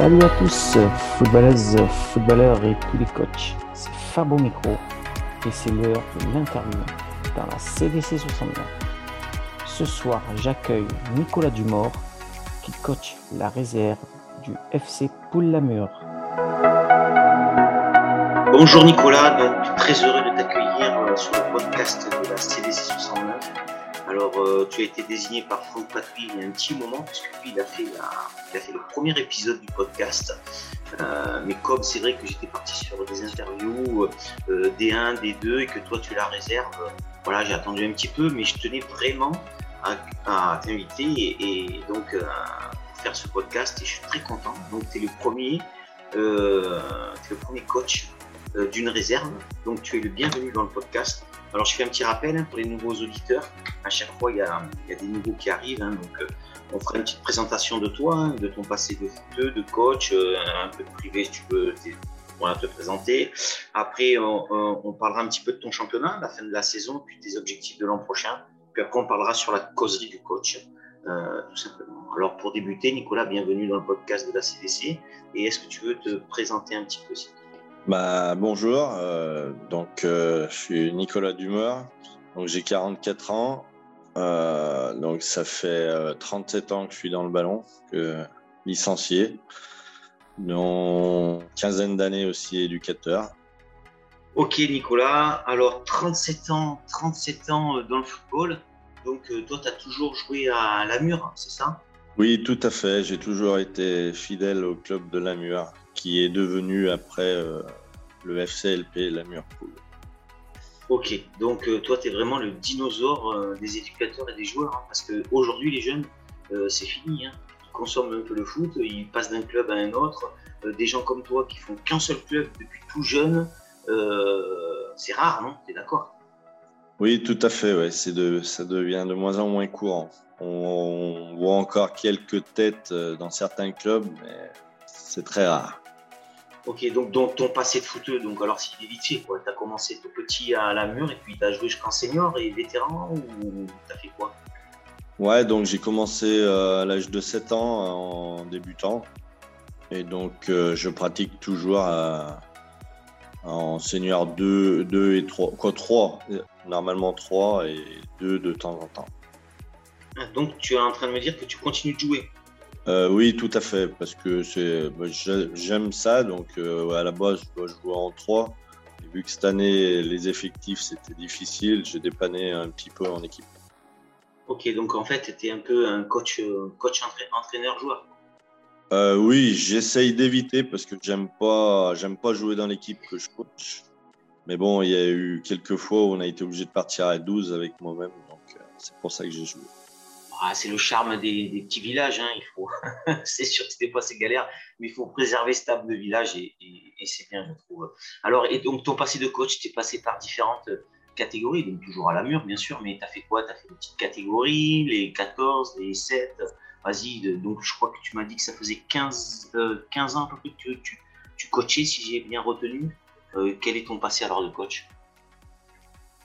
Salut à tous, footballeuses, footballeurs et tous les coachs. C'est Fabo Micro et c'est l'heure de l'interview dans la CDC 69. Ce soir, j'accueille Nicolas Dumort qui coach la réserve du FC Poule-la-Mur. Bonjour Nicolas, donc très heureux de t'accueillir euh, sur le podcast de la CDC 69. Alors, euh, tu as été désigné par Franck Patry il y a un petit moment, puisque lui, il a fait, le premier épisode du podcast. Euh, mais comme c'est vrai que j'étais parti sur des interviews euh, D1, D2, et que toi, tu la réserve, voilà, j'ai attendu un petit peu, mais je tenais vraiment à, t'inviter et, donc faire ce podcast, et je suis très content. Donc, tu es le premier, euh, coach euh, d'une réserve, donc tu es le bienvenu dans le podcast. Alors, je fais un petit rappel hein, pour les nouveaux auditeurs. À chaque fois, il y a, il y a des nouveaux qui arrivent. Hein, donc, euh, on fera une petite présentation de toi, hein, de ton passé de footeux, de coach, euh, un peu de privé si tu veux te présenter. Après, on, parlera un petit peu de ton championnat, la fin de la saison, puis tes objectifs de l'an prochain. Puis après, on parlera sur la causerie du coach, euh, tout simplement. Alors, pour débuter, Nicolas, bienvenue dans le podcast de la CDC. Et est-ce que tu veux te présenter un petit peu, s'il bah, bonjour, euh, donc euh, je suis Nicolas Dumeur, donc j'ai 44 ans, euh, donc ça fait 37 ans que je suis dans le ballon, que, licencié, dont quinzaine d'années aussi éducateur. Ok Nicolas, alors 37 ans, 37 ans dans le football, donc toi tu as toujours joué à Lamur, c'est ça? Oui, tout à fait, j'ai toujours été fidèle au club de Lamur qui est devenu après euh, le FCLP, la Murpool. Ok, donc euh, toi, tu es vraiment le dinosaure euh, des éducateurs et des joueurs, hein, parce qu'aujourd'hui, les jeunes, c'est fini. Hein. Ils consomment un peu le foot, ils passent d'un club à un autre. des gens comme toi qui font qu'un seul club depuis tout jeune, c'est rare, non? Tu es d'accord? Oui, tout à fait, ouais. De, ça devient de moins en moins courant. On, on voit encore quelques têtes dans certains clubs, mais c'est très rare. Ok, donc, donc ton passé de footeux, donc alors est vite quoi. T'as commencé tout petit à la mur et puis t'as joué jusqu'en senior et vétéran ou t'as fait quoi? Ouais, donc j'ai commencé euh, à l'âge de 7 ans en débutant. Et donc euh, je pratique toujours à, en senior 2, 2 et 3. Quoi, 3 Normalement 3 et 2 de temps en temps. Ah, donc tu es en train de me dire que tu continues de jouer? Euh, oui, tout à fait, parce que bah, j'aime ça. Donc, euh, à la base, je dois jouer en 3. Et vu que cette année, les effectifs, c'était difficile, j'ai dépanné un petit peu en équipe. Ok, donc en fait, tu étais un peu un coach, coach entraîneur-joueur euh, Oui, j'essaye d'éviter parce que j'aime pas, j'aime pas jouer dans l'équipe que je coach. Mais bon, il y a eu quelques fois où on a été obligé de partir à 12 avec moi-même, donc c'est pour ça que j'ai joué. Ah, c'est le charme des, des, petits villages. Hein. Il faut, c'est sûr que c'était pas ces galères, mais il faut préserver ce table de village et, c'est bien, je trouve. Alors, et donc ton passé de coach, tu es passé par différentes catégories, donc toujours à la mur, bien sûr, mais tu as fait quoi? Tu as fait les petites catégories, les 14, les 7. Vas-y, donc je crois que tu m'as dit que ça faisait 15, euh, 15 ans à peu près que tu coachais, si j'ai bien retenu. Euh, quel est ton passé alors de coach?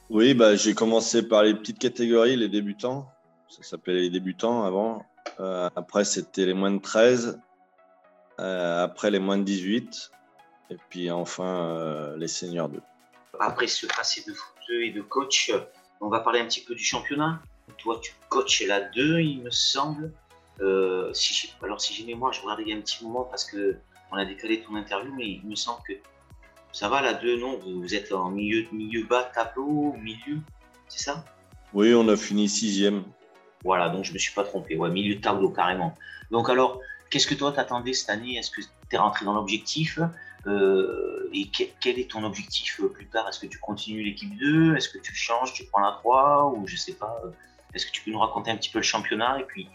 Oui, bah, j'ai commencé par les petites catégories, les débutants ça s'appelait les débutants avant. Euh, après, c'était les moins de 13. Euh, après, les moins de 18. Et puis enfin, euh, les seniors 2. Après ce passé de footeux et de coach, on va parler un petit peu du championnat. Toi, tu coaches la 2, il me semble. Si alors, si j'ai mémoire, je regardais il y a un petit moment parce que on a décalé ton interview, mais il me semble que ça va la 2, non? Vous êtes en milieu, milieu bas, tableau, milieu, c'est ça? Oui, on a fini sixième. Voilà, donc je me suis pas trompé. Ouais, milieu de tableau carrément. Donc alors, qu'est-ce que toi t'attendais cette année? Est-ce que tu es rentré dans l'objectif? Euh, Et quel, est ton objectif plus tard? Est-ce que tu continues l'équipe 2 Est-ce que tu changes Tu prends la 3 Ou je sais pas. Est-ce que tu peux nous raconter un petit peu le championnat et puis,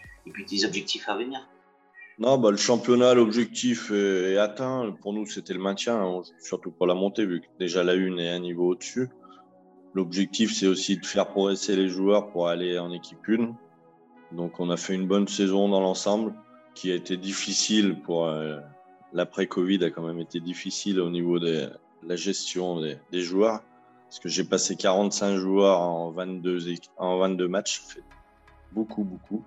tes objectifs à venir? Non, bah, le championnat, l'objectif est, atteint. Pour nous, c'était le maintien. Surtout pour la montée, vu que déjà la une est un niveau au-dessus. L'objectif, c'est aussi de faire progresser les joueurs pour aller en équipe 1. Donc on a fait une bonne saison dans l'ensemble, qui a été difficile pour euh, l'après-Covid, a quand même été difficile au niveau de la gestion des, joueurs, parce que j'ai passé 45 joueurs en 22, en 22 matchs, fait beaucoup, beaucoup.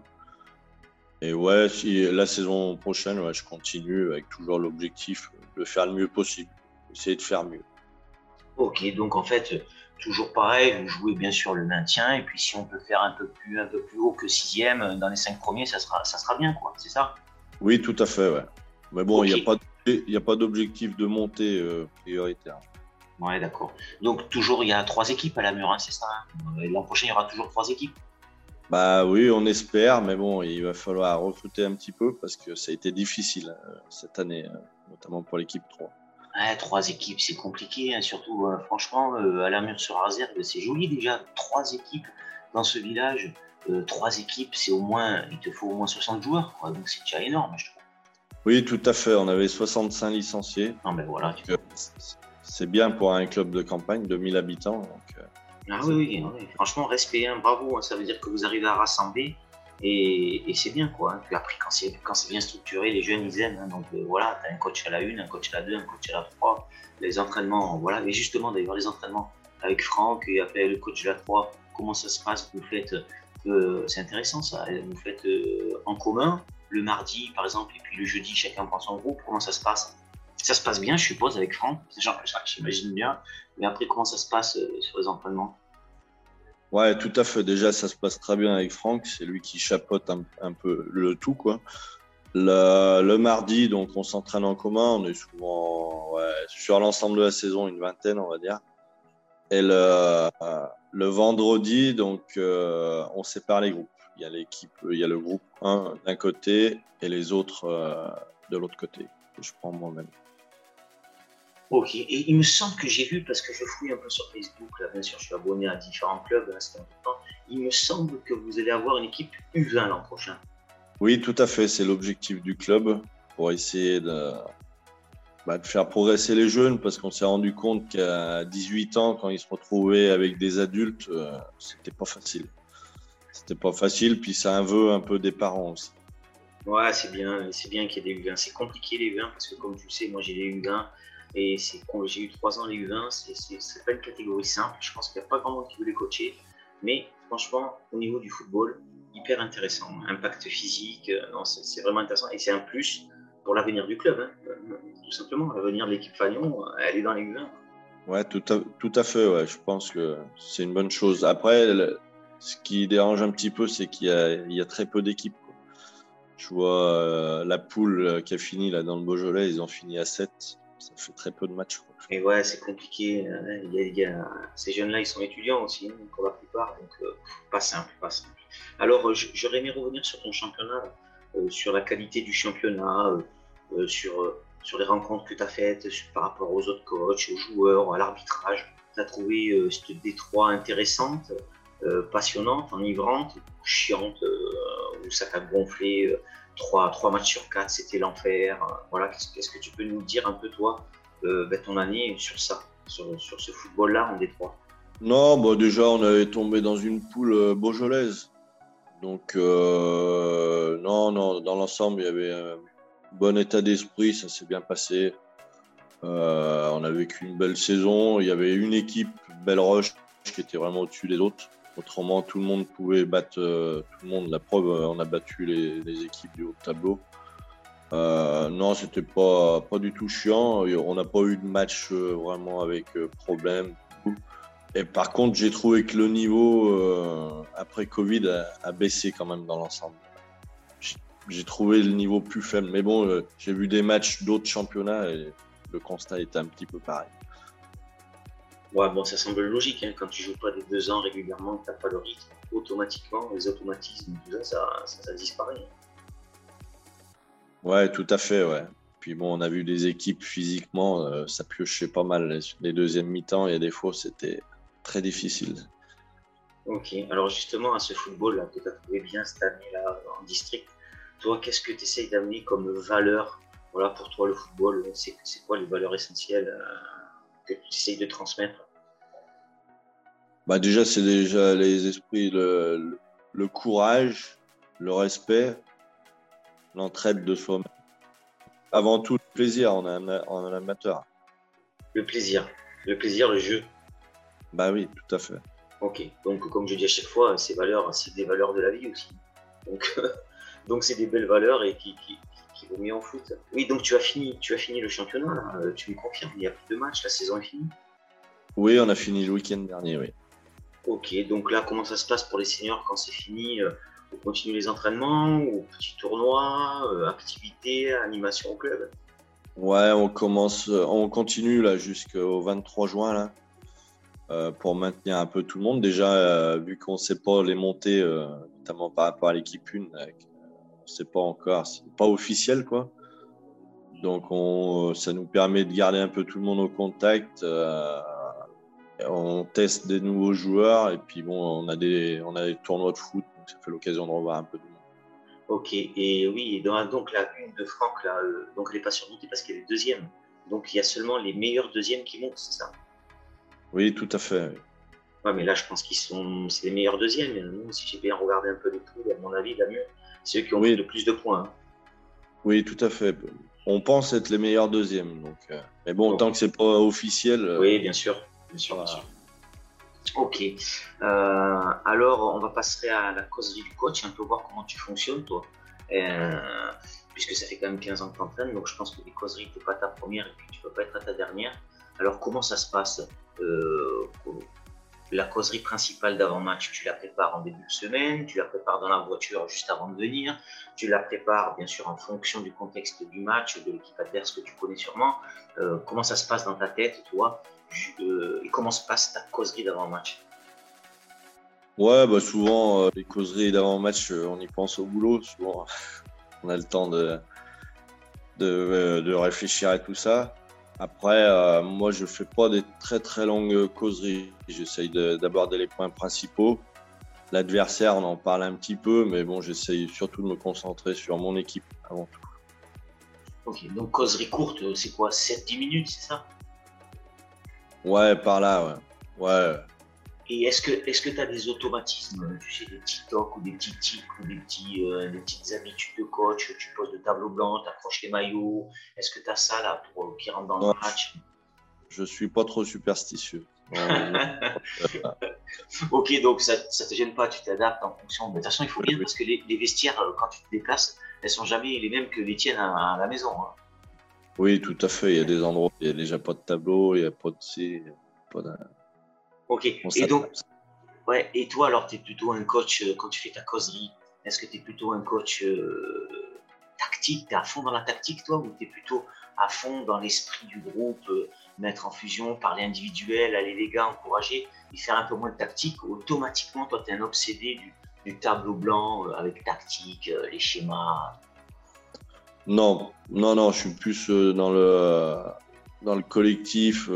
Et ouais, la saison prochaine, je continue avec toujours l'objectif de faire le mieux possible, essayer de faire mieux. Ok, donc en fait, toujours pareil, vous jouez bien sûr le maintien, et puis si on peut faire un peu plus, un peu plus haut que sixième dans les cinq premiers, ça sera, ça sera bien, quoi, c'est ça? Oui, tout à fait, ouais. Mais bon, il n'y a pas d'objectif de montée euh, prioritaire. Ouais, d'accord. Donc toujours, il y a trois équipes à la mur, hein, c'est ça hein? L'an prochain, il y aura toujours trois équipes? Bah oui, on espère, mais bon, il va falloir recruter un petit peu parce que ça a été difficile euh, cette année, euh, notamment pour l'équipe 3. Ouais, trois équipes, c'est compliqué, hein, surtout euh, franchement, à la mur sur Azerbe, c'est joli déjà, trois équipes dans ce village, trois équipes, c'est au moins, il te faut au moins 60 joueurs, donc c'est déjà énorme, je trouve. Oui, tout à fait, on avait 65 licenciés. Ah ben voilà. C'est bien pour un club de campagne de 1000 habitants. Donc, ah oui, oui, franchement, respect, hein, bravo. Hein, ça veut dire que vous arrivez à rassembler et, c'est bien, quoi. Hein. Puis après, quand c'est, quand c'est bien structuré, les jeunes, ils aiment. donc euh, voilà, tu as un coach à la une, un coach à la deux, un coach à la trois. Les entraînements, voilà. Et justement, d'ailleurs, les entraînements avec Franck et après le coach de la 3, comment ça se passe Vous faites, euh, c'est intéressant ça, vous faites euh, en commun le mardi, par exemple, et puis le jeudi, chacun prend son groupe. Comment ça se passe? Ça se passe bien, je suppose, avec Franck? J'imagine bien. Mais après, comment ça se passe euh, sur les entraînements? Ouais, tout à fait. Déjà, ça se passe très bien avec Franck. C'est lui qui chapeaute un, peu le tout, quoi. Le, mardi, donc, on s'entraîne en commun. On est souvent sur l'ensemble de la saison, une vingtaine, on va dire. Et le, vendredi, donc, euh, on sépare les groupes. Il y a l'équipe, il y a le groupe 1 d'un côté et les autres euh, de l'autre côté. je prends moi-même. Ok, et il me semble que j'ai vu, parce que je fouille un peu sur Facebook, là, bien sûr, je suis abonné à différents clubs, c'est important. Il me semble que vous allez avoir une équipe U20 l'an prochain. Oui, tout à fait, c'est l'objectif du club pour essayer de, bah, de, faire progresser les jeunes, parce qu'on s'est rendu compte qu'à 18 ans, quand ils se retrouvaient avec des adultes, euh, c'était pas facile. C'était pas facile, puis ça un vœu un peu des parents aussi. Ouais, c'est bien, c'est bien qu'il y ait des U20. C'est compliqué les U20 parce que comme tu sais, moi j'ai des U20 et c'est j'ai eu trois ans les U20, c'est pas une catégorie simple. Je pense qu'il n'y a pas grand monde qui veut les coacher. Mais franchement, au niveau du football, hyper intéressant. Impact physique, euh, c'est vraiment intéressant. Et c'est un plus pour l'avenir du club. Hein. Tout simplement, l'avenir de l'équipe Fagnon, elle est dans les U20. Ouais, tout à, tout à fait. Ouais. Je pense que c'est une bonne chose. Après, ce qui dérange un petit peu, c'est qu'il y, y, a très peu d'équipes. Je vois euh, la poule qui a fini là dans le Beaujolais, ils ont fini à 7 ça fait très peu de matchs. Et ouais, c'est compliqué. Il y a, ces jeunes-là, ils sont étudiants aussi, hein, pour la plupart, donc euh, pas simple, pas simple. Alors, euh, j'aurais aimé revenir sur ton championnat, euh, sur la qualité du championnat, sur, sur les rencontres que tu as faites par rapport aux autres coachs, aux joueurs, à l'arbitrage. Tu as trouvé cette Détroit intéressante, passionnante, enivrante, chiante, où ça t'a gonflé trois, trois matchs sur quatre, c'était l'enfer. Voilà, qu'est-ce que tu peux nous dire un peu, toi, euh, ben, ton année sur ça, sur, ce football-là en Détroit? Non, bon, déjà, on avait tombé dans une poule euh, beaujolaise. Donc, euh, non, non, dans l'ensemble, il y avait un bon état d'esprit, ça s'est bien passé. on a vécu une belle saison. Il y avait une équipe, Belle Roche, qui était vraiment au-dessus des autres. Autrement, tout le monde pouvait battre euh, tout le monde. La preuve, euh, on a battu les, équipes du haut tableau. Euh, non, c'était pas, pas du tout chiant. On n'a pas eu de match vraiment avec problème. Et par contre, j'ai trouvé que le niveau après Covid a, baissé quand même dans l'ensemble. J'ai trouvé le niveau plus faible. Mais bon, j'ai vu des matchs d'autres championnats et le constat était un petit peu pareil. Ouais, bon, ça semble logique. Hein. Quand tu joues pas des deux ans régulièrement, tu n'as pas le rythme, automatiquement, les automatismes, tout ça, ça, disparaît. Ouais, tout à fait, ouais. Puis bon, on a vu des équipes physiquement, euh, ça piochait pas mal. Les deuxièmes mi-temps, il y a des fois, c'était très difficile. Ok, alors justement, à ce football-là que tu as trouvé bien cette année-là en district, toi, qu'est-ce que tu essayes d'amener comme valeur voilà, pour toi le football? C'est quoi les valeurs essentielles euh, que tu essayes de transmettre bah déjà, c'est déjà les esprits, le, le, courage, le respect, l'entraide de soi-même. Avant tout, le plaisir en, en amateur. Le plaisir, le plaisir, le jeu. Bah oui, tout à fait. Ok, donc comme je dis à chaque fois, ces valeurs, c'est des valeurs de la vie aussi. Donc donc c'est des belles valeurs et qui vaut mieux en foot. Oui, donc tu as fini, tu as fini le championnat, là. Euh, tu me confirmes, il n'y a plus de matchs, la saison est finie? Oui, on a fini le week-end dernier, oui. Ok, donc là, comment ça se passe pour les seniors quand c'est fini? Euh, On continue les entraînements, ou petits tournois, euh, activités, animation au club? Ouais, on commence, on continue là jusqu'au 23 juin là, euh, pour maintenir un peu tout le monde. Déjà, euh, vu qu'on ne sait pas les montées, euh, notamment par rapport à l'équipe 1, sait pas encore, c'est pas officiel quoi. Donc on, ça nous permet de garder un peu tout le monde au contact. on teste des nouveaux joueurs et puis bon, on a des, on a des tournois de foot, donc ça fait l'occasion de revoir un peu de monde. Ok, et oui, dans, donc la une de Franck, là, euh, donc elle n'est pas surmontée parce qu'elle est deuxième. Donc il y a seulement les meilleurs deuxièmes qui montent, c'est ça? Oui, tout à fait. oui. Ouais, mais là, je pense qu'ils sont, c'est les meilleurs deuxièmes. Nous, si j'ai bien regardé un peu les trous, à mon avis, la mieux, c'est eux qui ont Oui. fait le plus de points. hein. Oui, tout à fait. On pense être les meilleurs deuxièmes. Donc, euh, mais bon, Donc- tant que c'est pas officiel. euh, Oui, bien sûr, bien sûr, bien Voilà. sûr. Ok. Euh, alors, on va passer à la causerie du coach, un peu voir comment tu fonctionnes, toi. Puisque ça fait quand même 15 ans que tu entraînes, donc je pense que les causeries, tu pas ta première et puis tu peux pas être à ta dernière. Alors, comment ça se passe La causerie principale d'avant-match, tu la prépares en début de semaine, tu la prépares dans la voiture juste avant de venir, tu la prépares bien sûr en fonction du contexte du match, de l'équipe adverse que tu connais sûrement. Euh, comment ça se passe dans ta tête, toi euh, et comment se passe ta causerie d'avant-match? Ouais, bah souvent, euh, les causeries d'avant-match, on y pense au boulot. Souvent, on a le temps de, de, de réfléchir à tout ça. Après, euh, moi, je fais pas des très très longues causeries. J'essaye de- d'aborder les points principaux. L'adversaire, on en parle un petit peu, mais bon, j'essaye surtout de me concentrer sur mon équipe avant tout. Ok, donc causerie courte, euh, c'est quoi 7-10 minutes, c'est ça? Ouais, par là, ouais. Ouais. Et est-ce que est-ce que tu as des automatismes, tu sais, des petits tocs ou des petits tics ou des, petits, euh, des petites habitudes de coach Tu poses le tableau blanc, tu accroches les maillots. Est-ce que tu as ça là pour, euh, qui rentre dans le match? Je suis pas trop superstitieux. Ok, donc ça ne te gêne pas, tu t'adaptes en fonction. Mais de toute façon, il faut bien Oui. parce que les, les vestiaires, euh, quand tu te déplaces, elles sont jamais les mêmes que les tiennes à, à la maison. hein. Oui, tout à fait. Il y a des endroits où il n'y a déjà pas de tableau, il n'y a pas de pas de... Ok, et donc. Ouais, et toi, alors, tu es plutôt un coach, euh, quand tu fais ta causerie, est-ce que tu es plutôt un coach euh, tactique? Tu es à fond dans la tactique, toi, ou tu es plutôt à fond dans l'esprit du groupe, euh, mettre en fusion, parler individuel, aller les gars, encourager, et faire un peu moins de tactique? Automatiquement, toi, tu es un obsédé du, du tableau blanc avec tactique, les schémas. Non, non, non, je suis plus dans le, dans le collectif,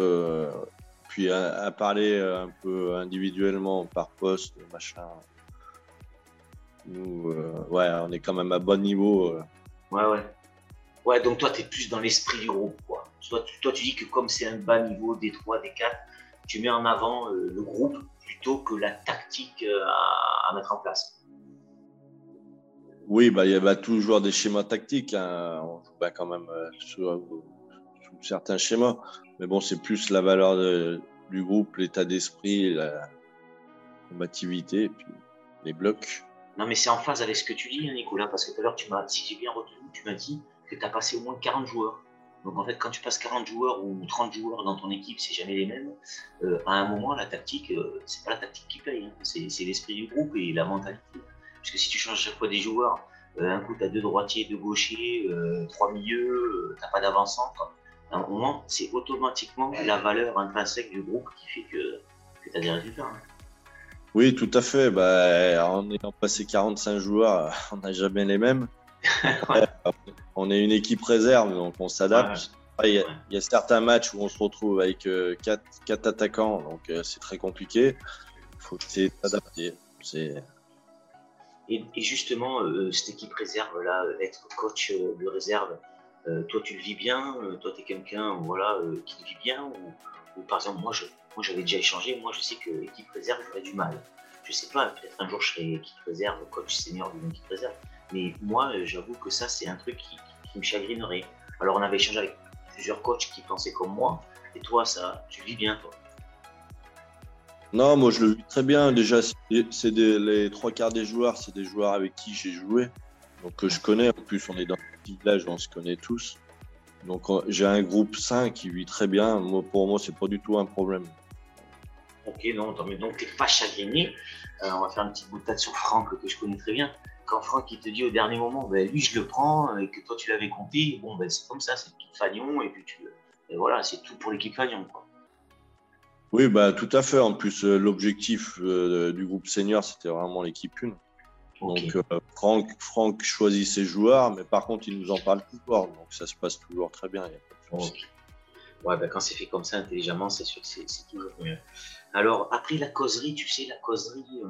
puis à, à parler euh, un peu individuellement par poste, machin. Nous, euh, ouais, on est quand même à bon niveau. euh. Ouais, ouais. Ouais, donc toi, tu es plus dans l'esprit du groupe, quoi. Toi, tu, toi, tu dis que comme c'est un bas niveau des 3, des 4, tu mets en avant euh, le groupe plutôt que la tactique à, à mettre en place. Oui, bah, il y a toujours des schémas tactiques. hein. On joue pas quand même sous certains schémas. Mais bon, c'est plus la valeur du groupe, l'état d'esprit, la combativité, et puis les blocs. Non, mais c'est en phase avec ce que tu dis, hein, Nicolas, parce que tout à l'heure, tu si j'ai bien retenu, tu m'as dit que tu as passé au moins 40 joueurs. Donc en fait, quand tu passes 40 joueurs ou 30 joueurs dans ton équipe, c'est jamais les mêmes. Euh, à un moment, la tactique, euh, c'est pas la tactique qui paye, hein. c'est, l'esprit du groupe et la mentalité. Parce que si tu changes chaque fois des joueurs, euh, un coup tu as deux droitiers, deux gauchers, trois milieux, euh, t'as pas d'avant-centre. À un moment, c'est automatiquement la valeur intrinsèque du groupe qui fait que, que tu as des résultats. hein. Oui, tout à fait. Bah, en ayant passé 45 joueurs, on n'a jamais les mêmes. Ouais. On est une équipe réserve, donc on s'adapte. Il y, a- il y a certains matchs où on se retrouve avec 4 quatre, attaquants, donc euh, c'est très compliqué. Il faut essayer s'adapter. Et, et justement, euh, cette équipe réserve, là, euh, être coach euh, de réserve, euh, toi tu le vis bien, euh, toi tu es quelqu'un voilà, euh, qui le vit bien, ou, par exemple, moi moi, j'avais déjà échangé, moi je sais que l'équipe réserve, j'aurais du mal. Je sais pas, peut-être un jour je serai équipe réserve, coach senior d'une équipe réserve, mais moi euh, j'avoue que ça c'est un truc qui, me chagrinerait. Alors on avait échangé avec plusieurs coachs qui pensaient comme moi, et toi ça, tu vis bien toi? Non, moi je le vis très bien. Déjà, c'est les trois quarts des joueurs, c'est des joueurs avec qui j'ai joué. Donc que je connais. En plus, on est dans un petit village, on se connaît tous. Donc j'ai un groupe sain qui vit très bien. Moi, pour moi, c'est pas du tout un problème. Ok, non, mais donc t'es pas chagriné. Euh, on va faire un petit bout de tête sur Franck que je connais très bien. Quand Franck il te dit au dernier moment, ben, lui je le prends et que toi tu l'avais compté, bon ben c'est comme ça, c'est tout Fagnon et puis tu, et voilà, c'est tout pour l'équipe Fagnon. Quoi. Oui, bah, tout à fait. En plus, euh, l'objectif euh, du groupe senior, c'était vraiment l'équipe 1. Donc, euh, Franck, Franck, choisit ses joueurs, mais par contre, il nous en parle toujours. Donc, ça se passe toujours très bien. Ouais, bah, quand c'est fait comme ça, intelligemment, c'est sûr que c'est toujours mieux. Alors, après la causerie, tu sais, la causerie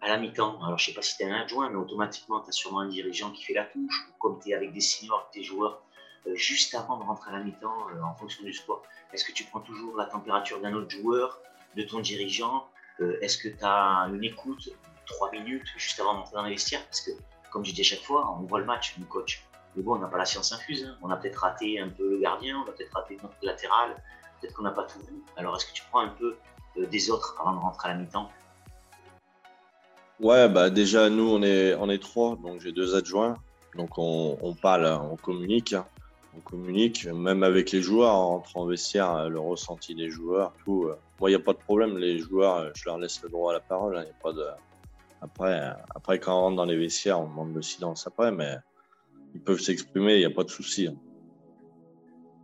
à la mi-temps. Alors, je sais pas si tu es un adjoint, mais automatiquement, tu as sûrement un dirigeant qui fait la touche. Comme tu es avec des seniors, tes joueurs, euh, juste avant de rentrer à la mi-temps euh, en fonction du sport Est-ce que tu prends toujours la température d'un autre joueur, de ton dirigeant? Euh, Est-ce que tu as une écoute trois minutes juste avant d'entrer dans les vestiaires Parce que, comme je dis à chaque fois, on voit le match, nous coach. Mais bon, on n'a pas la science infuse. Hein. On a peut-être raté un peu le gardien, on a peut-être raté notre latéral, peut-être qu'on n'a pas tout vu. Alors, est-ce que tu prends un peu des autres avant de rentrer à la mi-temps? Ouais, bah déjà, nous, on est, on est trois, donc j'ai deux adjoints. Donc, on, parle, on communique on communique, même avec les joueurs, en rentrant en vestiaire, euh, le ressenti des joueurs, tout. Euh. Moi, il n'y a pas de problème. Les joueurs, euh, je leur laisse le droit à la parole. Hein, a pas de... après, après, quand on rentre dans les vestiaires, on demande le silence après, mais ils peuvent s'exprimer, il n'y a pas de souci. Hein.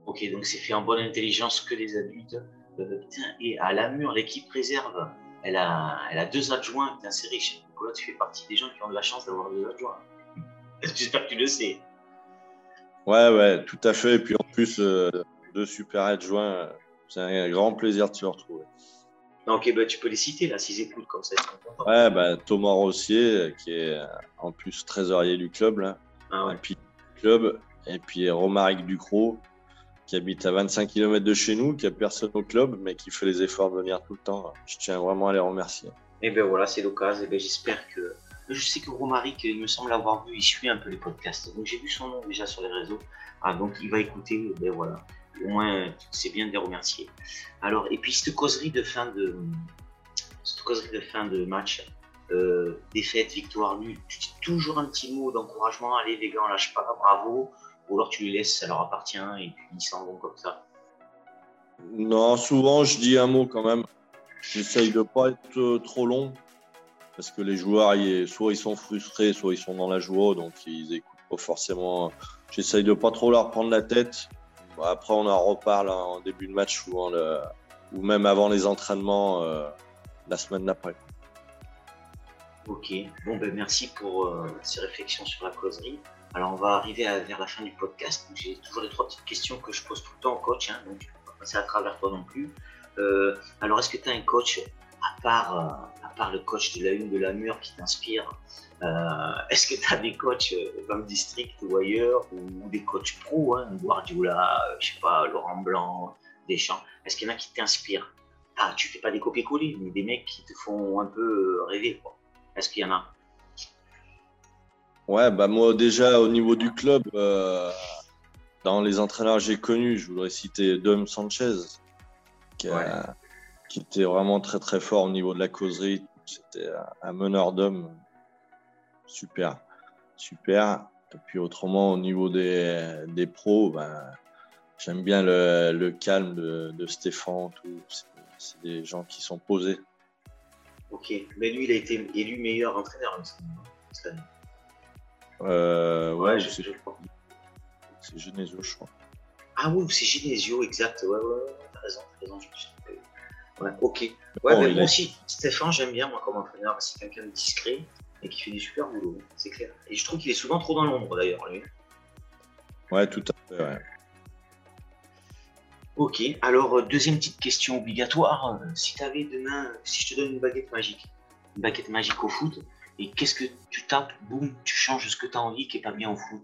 Ok, donc c'est fait en bonne intelligence que les adultes. et à la mur, l'équipe réserve, elle a, elle a deux adjoints. Putain, c'est riche. Là, tu fais partie des gens qui ont de la chance d'avoir deux adjoints. J'espère que tu le sais. Ouais, ouais, tout à fait. Et puis en plus, euh, deux super adjoints, c'est un grand plaisir de se retrouver. Ok, bah, tu peux les citer là, s'ils écoutent comme ça. Ouais, bah, Thomas Rossier, qui est en plus trésorier du club, là. Ah et puis, club. Et puis Romaric Ducrot, qui habite à 25 km de chez nous, qui a personne au club, mais qui fait les efforts de venir tout le temps. Je tiens vraiment à les remercier. Et ben voilà, c'est l'occasion. Et ben j'espère que je sais que Romaric, il me semble avoir vu, il suit un peu les podcasts. Donc j'ai vu son nom déjà sur les réseaux. Ah, donc il va écouter, ben voilà. Au moins, c'est bien de les remercier. Alors, et puis cette causerie de fin de, cette causerie de, fin de match, euh, défaite, victoire, nulle, tu dis toujours un petit mot d'encouragement, allez les gars, on lâche pas, bravo, ou alors tu les laisses, ça leur appartient, et puis ils s'en vont comme ça. Non, souvent je dis un mot quand même. J'essaye de pas être trop long parce que les joueurs, soit ils sont frustrés, soit ils sont dans la joie, donc ils écoutent pas forcément. J'essaye de pas trop leur prendre la tête. Après, on en reparle en début de match ou, même avant les entraînements euh, la semaine d'après. Ok, bon ben merci pour euh, ces réflexions sur la causerie. Alors on va arriver vers la fin du podcast. J'ai toujours les trois petites questions que je pose tout le temps au coach, hein, donc je ne vais pas passer à travers toi non plus. Euh, alors est-ce que tu as un coach à part, à part le coach de la une de la mur qui t'inspire, est-ce que tu as des coachs euh, dans le district ou ailleurs, ou, des coachs pro, hein, Guardiola, je sais pas, Laurent Blanc, Deschamps, est-ce qu'il y en a qui t'inspirent? Ah, tu fais pas des copier-coller, mais des mecs qui te font un peu rêver. Est-ce qu'il y en a? Ouais, bah moi déjà au niveau du club, dans les entraîneurs que j'ai connus, je voudrais citer Dom Sanchez, qui a, qui était vraiment très très fort au niveau de la causerie. C'était un meneur d'hommes super, super. Et puis autrement, au niveau des, des pros, ben, j'aime bien le, le, calme de, de Stéphane. C'est des gens qui sont posés. Ok, mais lui, il a été élu meilleur entraîneur cette année. Euh, ouais, je sais. C'est Genesio, je crois. Ah oui, c'est Genesio, exact. Ouais, ouais, ouais, t'as raison, t'as. Je Ouais, ok. Ouais, mais moi aussi, Stéphane, j'aime bien, moi, comme entraîneur. C'est quelqu'un de discret et qui fait du super boulot, c'est clair. Et je trouve qu'il est souvent trop dans l'ombre, d'ailleurs, lui. Ouais, tout à fait, ouais. Ok, alors, euh, deuxième petite question obligatoire. Euh, si tu avais demain, si je te donne une baguette magique, une baguette magique au foot, et qu'est-ce que tu tapes, boum, tu changes ce que tu as envie qui n'est pas bien au foot.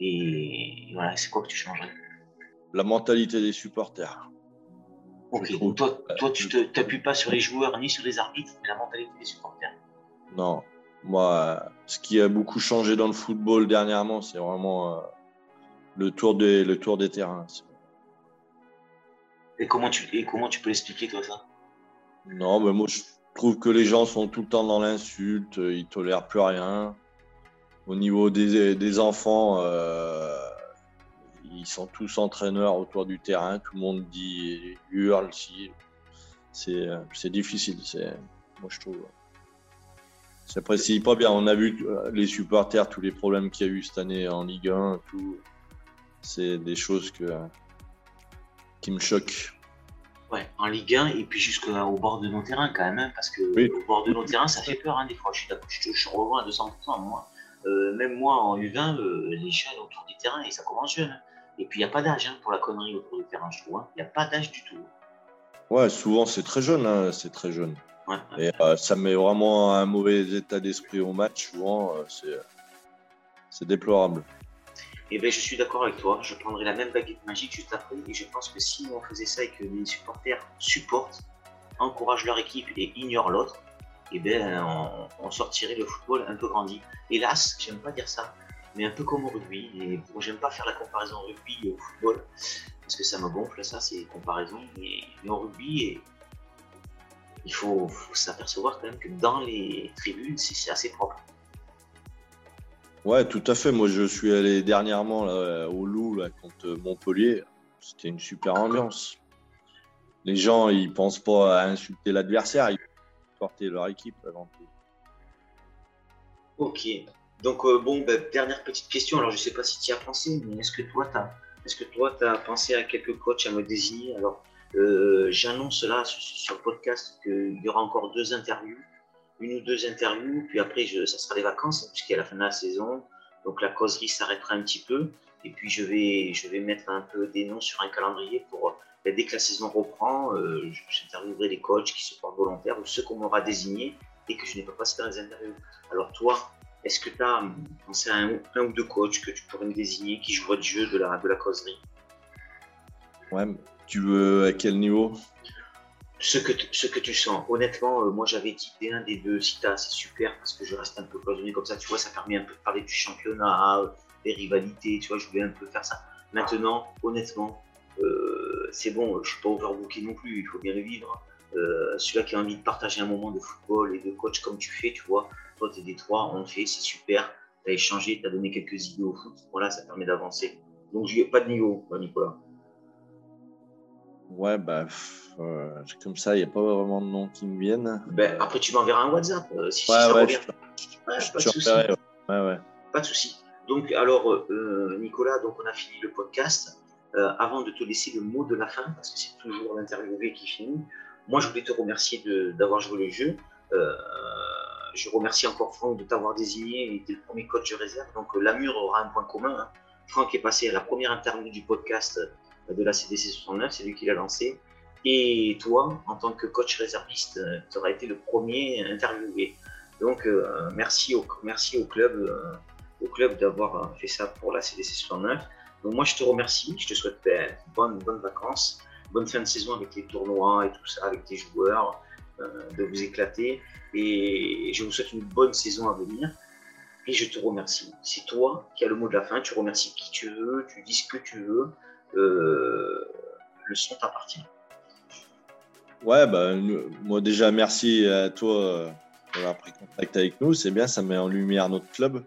Et voilà, c'est quoi que tu changerais? La mentalité des supporters. Ok, donc toi, toi tu t'appuies pas sur les joueurs ni sur les arbitres, mais la mentalité des supporters. Non, moi, ce qui a beaucoup changé dans le football dernièrement, c'est vraiment euh, le, tour des, le tour des terrains. Et comment tu, et comment tu peux l'expliquer, toi, ça? Non, mais moi, je trouve que les gens sont tout le temps dans l'insulte, ils tolèrent plus rien. au niveau des, enfants, ils sont tous entraîneurs autour du terrain. Tout le monde dit hurle. Si. C'est difficile. Moi, je trouve. Ça précise pas bien. On a vu les supporters, tous les problèmes qu'il y a eu cette année en Ligue 1. Tout. C'est des choses que, qui me choquent. Ouais, en Ligue 1 et puis jusqu'au bord de nos terrains quand même, hein, parce que au bord de nos terrains, ça fait peur hein, des fois. Je je, je revois à 200%. Moi, euh, même moi en U20, euh, les jeunes autour du terrain, et ça commence jeune. Hein. Et puis il n'y a pas d'âge pour la connerie autour du terrain, je trouve. Il n'y a pas d'âge du tout. Ouais, souvent c'est très jeune, c'est très jeune. Et euh, ça met vraiment un mauvais état d'esprit au match. Souvent, c'est déplorable. Et eh bien, je suis d'accord avec toi. Je prendrai la même baguette magique juste après. Et je pense que si on faisait ça et que les supporters supportent, encouragent leur équipe et ignorent l'autre, et eh bien, on, sortirait le football un peu grandi. Hélas, j'aime pas dire ça, mais un peu comme au rugby. Et bon, j'aime pas faire la comparaison rugby et au football parce que ça me gonfle, ça, c'est comparaison. Mais, au rugby, il faut, faut s'apercevoir quand même que dans les tribunes, c'est assez propre. Ouais, tout à fait. Moi, je suis allé dernièrement au Loup contre Montpellier. C'était une super ambiance. Les gens, ils pensent pas à insulter l'adversaire, ils porter leur équipe avant tout. Ok. Donc, euh, bon, ben, dernière petite question. Alors, je sais pas si tu y as pensé, mais est-ce que toi, tu as, est-ce que toi, as pensé à quelques coachs à me désigner Alors, euh, j'annonce là sur, le podcast qu'il y aura encore deux interviews une ou deux interviews, puis après, je, ça sera les vacances, hein, puisqu'à la fin de la saison. Donc la causerie s'arrêtera un petit peu. Et puis je vais, je vais mettre un peu des noms sur un calendrier pour, ben, dès que la saison reprend, euh, j'interviewerai les coachs qui se portent volontaires ou ceux qu'on m'aura désignés et que je n'ai pas passé dans les interviews. Alors toi, est-ce que tu as pensé à un, ou deux coachs que tu pourrais me désigner qui joueraient le jeu de la, de la causerie? Ouais, tu veux à quel niveau? Ce que, tu sens. Honnêtement, euh, moi j'avais dit un des deux, si c'est super parce que je reste un peu cloisonné comme ça, tu vois, ça permet un peu de parler du championnat, des rivalités, tu vois, je voulais un peu faire ça. Maintenant, honnêtement, euh, c'est bon, je suis pas overbooké non plus, il faut bien le vivre. Euh, celui-là qui a envie de partager un moment de football et de coach comme tu fais, tu vois, toi t'es des trois, on le fait, c'est super, t'as échangé, t'as donné quelques idées au foot, voilà, ça permet d'avancer. Donc, j'ai pas de niveau, Nicolas. Ouais, bah, euh, comme ça, il n'y a pas vraiment de nom qui me viennent. Ben, après, tu m'enverras un WhatsApp euh, si, ouais, ça ouais, revient. pas, de souci. pas de souci. Donc, alors, euh, Nicolas, donc on a fini le podcast. avant de te laisser le mot de la fin, parce que c'est toujours l'interviewé qui finit, moi, je voulais te remercier d'avoir joué le jeu. je remercie encore Franck de t'avoir désigné. Il était le premier coach de réserve. Donc, Lamur aura un point commun. Hein. Franck est passé à la première interview du podcast de la CDC 69, c'est lui qui l'a lancé. Et toi, en tant que coach réserviste, euh, tu auras été le premier interviewé. Donc, euh, merci, au, merci au club, euh, au club d'avoir fait ça pour la CDC 69. Donc, moi, je te remercie. Je te souhaite ben, bonnes, vacances, bonne fin de saison avec les tournois et tout ça, avec tes joueurs, de vous éclater. Et je vous souhaite une bonne saison à venir. Et je te remercie. C'est toi qui as le mot de la fin. Tu remercies qui tu veux, tu dis ce que tu veux. Euh, le son t'appartient. Ouais, bah, moi déjà, merci à toi euh, d'avoir pris contact avec nous. C'est bien, ça met en lumière notre club.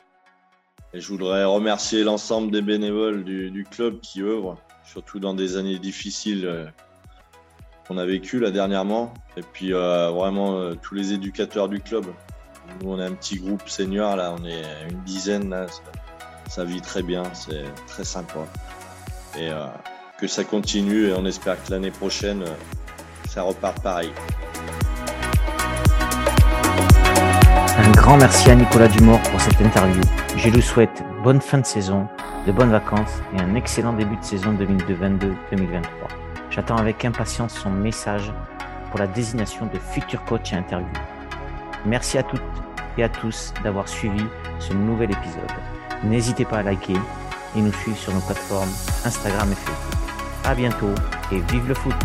Et je voudrais remercier l'ensemble des bénévoles du, club qui œuvrent, surtout dans des années difficiles euh, qu'on a vécues là dernièrement. Et puis vraiment tous les éducateurs du club. Nous, on est un petit groupe senior, là, on est une dizaine, là, ça vit très bien, c'est très sympa et euh, que ça continue et on espère que l'année prochaine, euh, ça repart pareil. Un grand merci à Nicolas Dumort pour cette interview. Je lui souhaite bonne fin de saison, de bonnes vacances et un excellent début de saison 2022-2023. J'attends avec impatience son message pour la désignation de futur coach et interview. Merci à toutes et à tous d'avoir suivi ce nouvel épisode. N'hésitez pas à liker, et nous suivre sur nos plateformes Instagram et Facebook. À bientôt et vive le foot